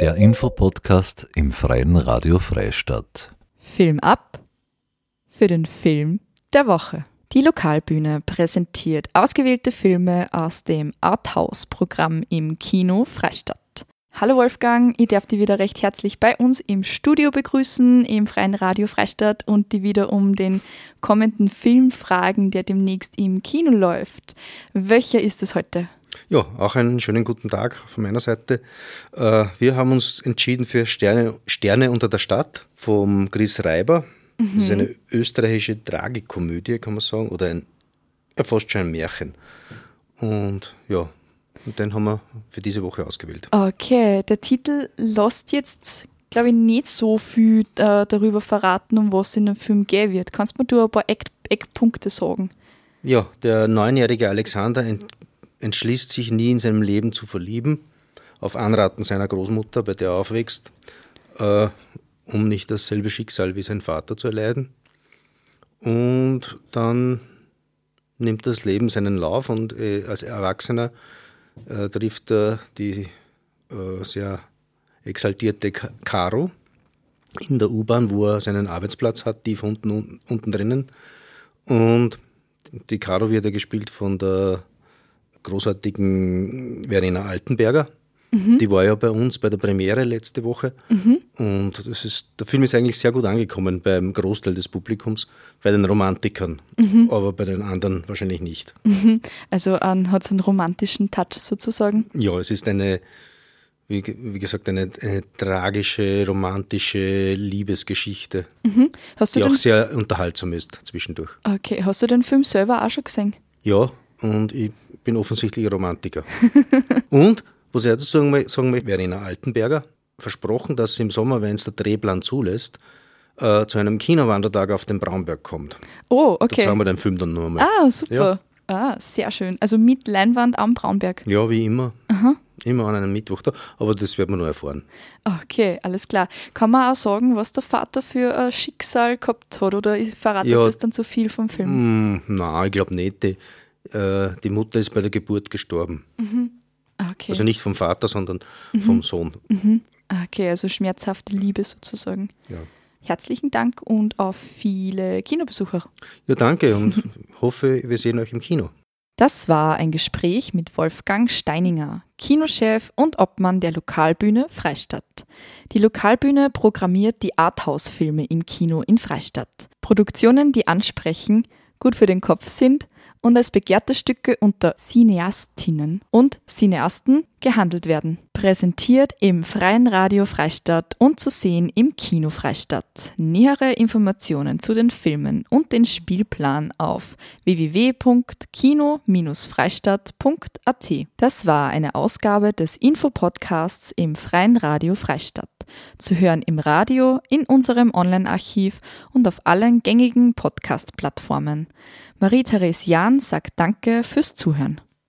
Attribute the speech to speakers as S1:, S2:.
S1: Der Infopodcast im Freien Radio Freistadt.
S2: Film ab für den Film der Woche. Die Lokalbühne präsentiert ausgewählte Filme aus dem Arthouse-Programm im Kino Freistadt. Hallo Wolfgang, ich darf dich wieder recht herzlich bei uns im Studio begrüßen, im Freien Radio Freistadt und die wieder um den kommenden Film fragen, der demnächst im Kino läuft. Welcher ist es heute?
S3: Ja, auch einen schönen guten Tag von meiner Seite. Äh, wir haben uns entschieden für Sterne, Sterne unter der Stadt vom Chris Reiber. Mhm. Das ist eine österreichische Tragikomödie, kann man sagen, oder ein, fast schon ein Märchen. Und ja, und den haben wir für diese Woche ausgewählt.
S2: Okay, der Titel lässt jetzt, glaube ich, nicht so viel äh, darüber verraten, um was in dem Film gehen wird. Kannst du mir ein paar Eck, Eckpunkte sagen?
S3: Ja, der neunjährige Alexander entschließt sich nie in seinem Leben zu verlieben, auf Anraten seiner Großmutter, bei der er aufwächst, äh, um nicht dasselbe Schicksal wie sein Vater zu erleiden. Und dann nimmt das Leben seinen Lauf und äh, als Erwachsener äh, trifft er die äh, sehr exaltierte Caro in der U-Bahn, wo er seinen Arbeitsplatz hat, tief unten, unten drinnen. Und die Caro wird ja gespielt von der großartigen Verena Altenberger. Mhm. Die war ja bei uns bei der Premiere letzte Woche. Mhm. Und das ist, der Film ist eigentlich sehr gut angekommen beim Großteil des Publikums, bei den Romantikern, mhm. aber bei den anderen wahrscheinlich nicht.
S2: Mhm. Also um, hat es einen romantischen Touch sozusagen?
S3: Ja, es ist eine, wie, wie gesagt, eine, eine, tragische, romantische Liebesgeschichte, mhm. die auch sehr unterhaltsam ist zwischendurch.
S2: Okay, hast du den Film selber auch schon gesehen?
S3: Ja, und ich bin offensichtlich Romantiker. und was ich dazu sagen möchte, sagen Verena Altenberger versprochen, dass sie im Sommer, wenn es der Drehplan zulässt, äh, zu einem Kinowandertag auf den Braunberg kommt.
S2: Oh, okay. Da
S3: zeigen wir den Film dann nur mal.
S2: Ah, super. Ja. Ah, sehr schön. Also mit Leinwand am Braunberg.
S3: Ja, wie immer. Aha. Immer an einem Mittwoch da, aber das wird man nur erfahren.
S2: Okay, alles klar. Kann man auch sagen, was der Vater für ein Schicksal gehabt hat oder verratet ja, das dann zu viel vom Film?
S3: Mh, mm, nein, ich glaube nicht. Die, äh, die Mutter ist bei der Geburt gestorben. Mhm. Okay. Also nicht vom Vater, sondern mhm. vom Sohn.
S2: Mhm. Okay, also schmerzhafte Liebe sozusagen.
S3: Ja.
S2: Herzlichen Dank und auf viele Kinobesucher.
S3: Ja, danke und hoffe, wir sehen euch im Kino.
S2: Das war ein Gespräch mit Wolfgang Steininger, Kinochef und Obmann der Lokalbühne Freistadt. Die Lokalbühne programmiert die Arthouse-Filme im Kino in Freistadt. Produktionen, die ansprechen, gut für den Kopf sind und als begehrte Stücke unter Cineastinnen und Cineasten gehandelt werden. Präsentiert im Freien Radio Freistadt und zu sehen im Kino Freistadt. Nähere Informationen zu den Filmen und den Spielplan auf www.kino-freistadt.at. Das war eine Ausgabe des Infopodcasts im Freien Radio Freistadt. Zu hören im Radio, in unserem Online-Archiv und auf allen gängigen Podcast-Plattformen. Marie-Therese Jahn sagt Danke fürs Zuhören.